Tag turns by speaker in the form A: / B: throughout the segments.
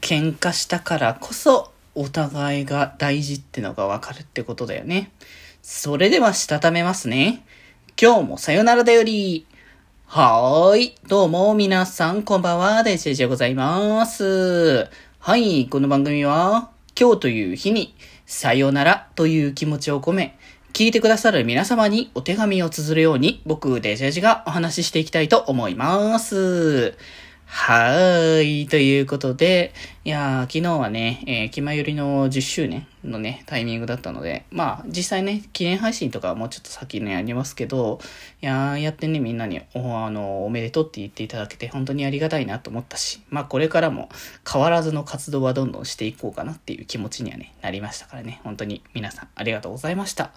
A: 喧嘩したからこそ、お互いが大事ってのがわかるってことだよね。それでは、したためますね。今日もさよならだより。はーい。どうも、皆さん、こんばんは。デジェジでございます。はい。この番組は、今日という日に、さよならという気持ちを込め、聞いてくださる皆様にお手紙を綴るように、僕、デジェジがお話ししていきたいと思います。はーい。ということで、いやー、昨日はね、えー、気まよりの10周年のね、タイミングだったので、まあ、実際ね、記念配信とかはもうちょっと先にありますけど、いやー、やってね、みんなにお、あの、おめでとうって言っていただけて、本当にありがたいなと思ったし、まあ、これからも変わらずの活動はどんどんしていこうかなっていう気持ちにはね、なりましたからね、本当に皆さんありがとうございました。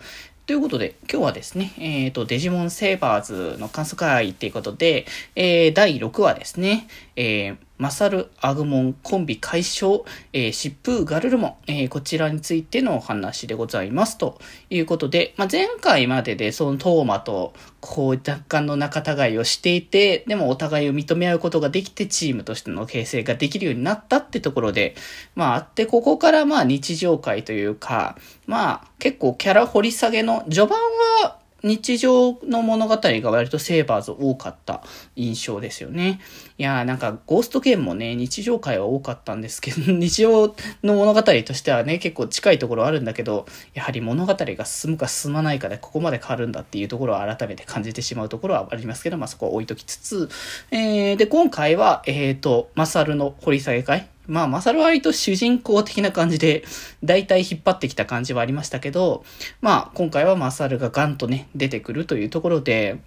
A: ということで、今日はですね、えっ、と、デジモンセーバーズの感想会っていうことで、えー、第6話ですね、えー、マサル、アグモン、コンビ解消、えー、疾風、ガルルモン、えー、こちらについてのお話でございます。ということで、まあ、前回まででそのトーマと、こう、若干の仲違いをしていて、でもお互いを認め合うことができて、チームとしての形成ができるようになったってところで、まあ、あって、ここからまあ、日常会というか、まあ、結構キャラ掘り下げの、序盤は、日常の物語が割とセーバーズ多かった印象ですよね。いやーなんかゴーストゲームもね、日常回は多かったんですけど、日常の物語としてはね、結構近いところあるんだけど、やはり物語が進むか進まないかでここまで変わるんだっていうところは改めて感じてしまうところはありますけど、まあそこは置いときつつ、えー、で、今回は、えっ、ー、と、マサルの掘り下げ会まあ、マサル割と主人公的な感じで、大体引っ張ってきた感じはありましたけど、まあ、今回はマサルがガンとね、出てくるというところで、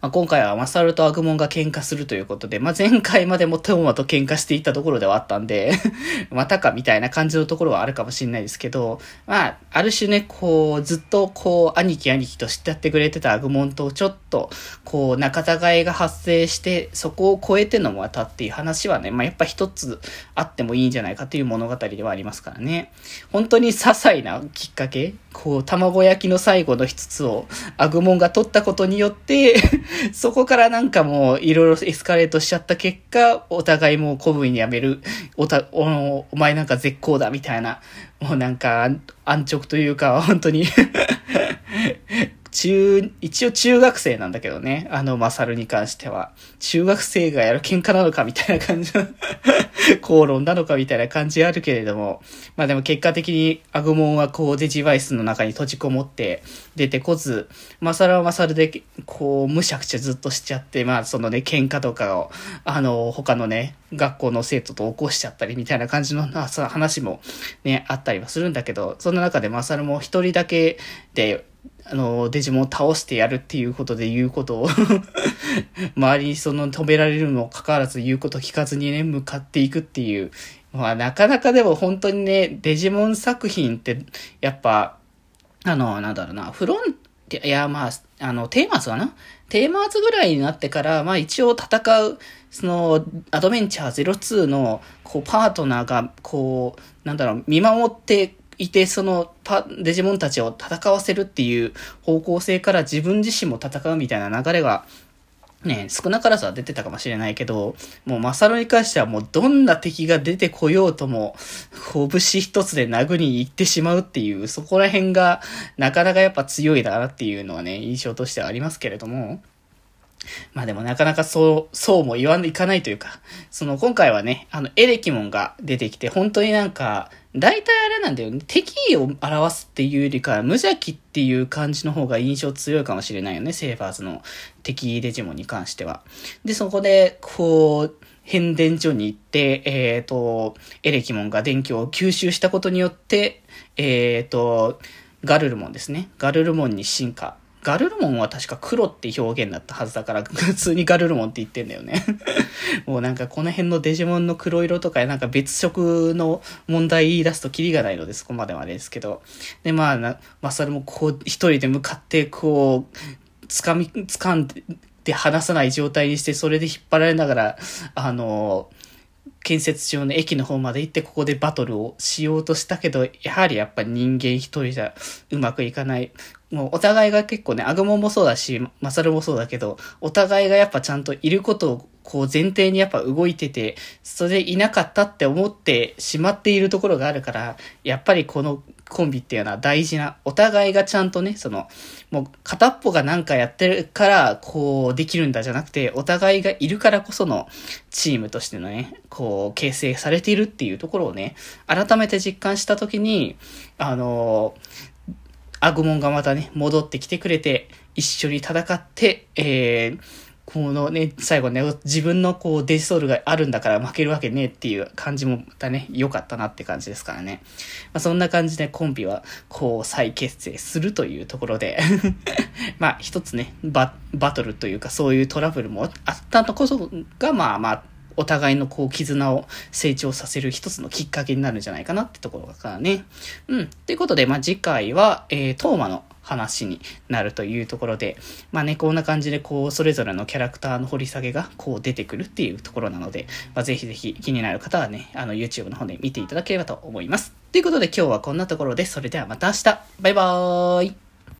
A: まあ、今回はマサルとアグモンが喧嘩するということで、まあ、前回までもトーマと喧嘩していったところではあったんで またかみたいな感じのところはあるかもしれないですけど、まあ、ある種ね、こう、ずっとこう、兄貴兄貴としてやってくれてたアグモンとちょっとと、こう、仲違いが発生して、そこを超えてのまたっていう話はね、まあ、やっぱ一つあってもいいんじゃないかという物語ではありますからね。本当に些細なきっかけこう、卵焼きの最後の一つをアグモンが取ったことによって そこからなんかもういろいろエスカレートしちゃった結果、お互いもう古文やめる、おた、お、お前なんか絶好だみたいな、もうなんか安直というか、本当に 中、一応中学生なんだけどね。あの、マサルに関しては。中学生がやる喧嘩なのかみたいな感じの 口論なのかみたいな感じあるけれども。まあでも結果的にアグモンはこうデジバイスの中に閉じこもって出てこず、マサルはマサルでこうむしゃくちゃずっとしちゃって、まあそのね、喧嘩とかを、あの、他のね、学校の生徒と起こしちゃったりみたいな感じの話もね、あったりはするんだけど、そんな中でマサルも一人だけで、あの、デジモンを倒してやるっていうことで言うことを 周りにその止められるにもかかわらず言うこと聞かずにね、向かっていくっていう。まあなかなかでも本当にね、デジモン作品って、やっぱ、あの、なんだろうな、フロンテいや、まあ、あの、テーマズかな？テーマズぐらいになってから、まあ一応戦う、その、アドベンチャー02の、こう、パートナーが、こう、なんだろう、見守っていて、その、デジモンたちを戦わせるっていう方向性から自分自身も戦うみたいな流れが、ね、少なからずは出てたかもしれないけど、もうマサロに関してはもうどんな敵が出てこようとも、拳一つで殴りに行ってしまうっていう、そこら辺がなかなかやっぱ強いだなっていうのはね、印象としてはありますけれども、まあでもなかなかそう、そうも言わんいかないというか、その今回はね、あの、エレキモンが出てきて、本当になんか、大体あれなんだよね。敵意を表すっていうよりか、無邪気っていう感じの方が印象強いかもしれないよね。セーバーズの敵デジモンに関しては。で、そこで、こう、変電所に行って、えっ、ー、と、エレキモンが電気を吸収したことによって、えっ、ー、と、ガルルモンですね。ガルルモンに進化ガルルモンは確か黒って表現だったはずだから、普通にガルルモンって言ってんだよね もうなんかこの辺のデジモンの黒色とかなんか別色の問題言い出すとキリがないのでそこまではですけど。で、まあな、マサルもこう一人で向かってこう、掴み、掴んで離さない状態にして、それで引っ張られながら、あの建設中の駅の方まで行ってここでバトルをしようとしたけど、やはりやっぱ人間一人じゃうまくいかない。もうお互いが結構ね、アグモンもそうだし、マサルもそうだけど、お互いがやっぱちゃんといることをこう前提にやっぱ動いてて、それでいなかったって思ってしまっているところがあるから、やっぱりこのコンビっていうのは大事な、お互いがちゃんとね、その、もう片っぽがなんかやってるから、こうできるんだじゃなくて、お互いがいるからこそのチームとしてのね、こう形成されているっていうところをね、改めて実感したときに、あのアグモンがまたね、戻ってきてくれて、一緒に戦って、えー、このね、最後ね、自分のこうデジソールがあるんだから負けるわけねえっていう感じもまたね、良かったなって感じですからね。まあ、そんな感じでコンビはこう再結成するというところで まあ一つねバ、バトルというかそういうトラブルもあったとこそがまあまあお互いのこう絆を成長させる一つのきっかけになるんじゃないかなってところからね。うん。ということで、まあ、次回は、えー、トーマの話になるというところで、まあね、こんな感じでこう、それぞれのキャラクターの掘り下げがこう出てくるっていうところなので、まあ、ぜひぜひ気になる方はね、あの YouTube の方で見ていただければと思います。ということで今日はこんなところで、それではまた明日バイバーイ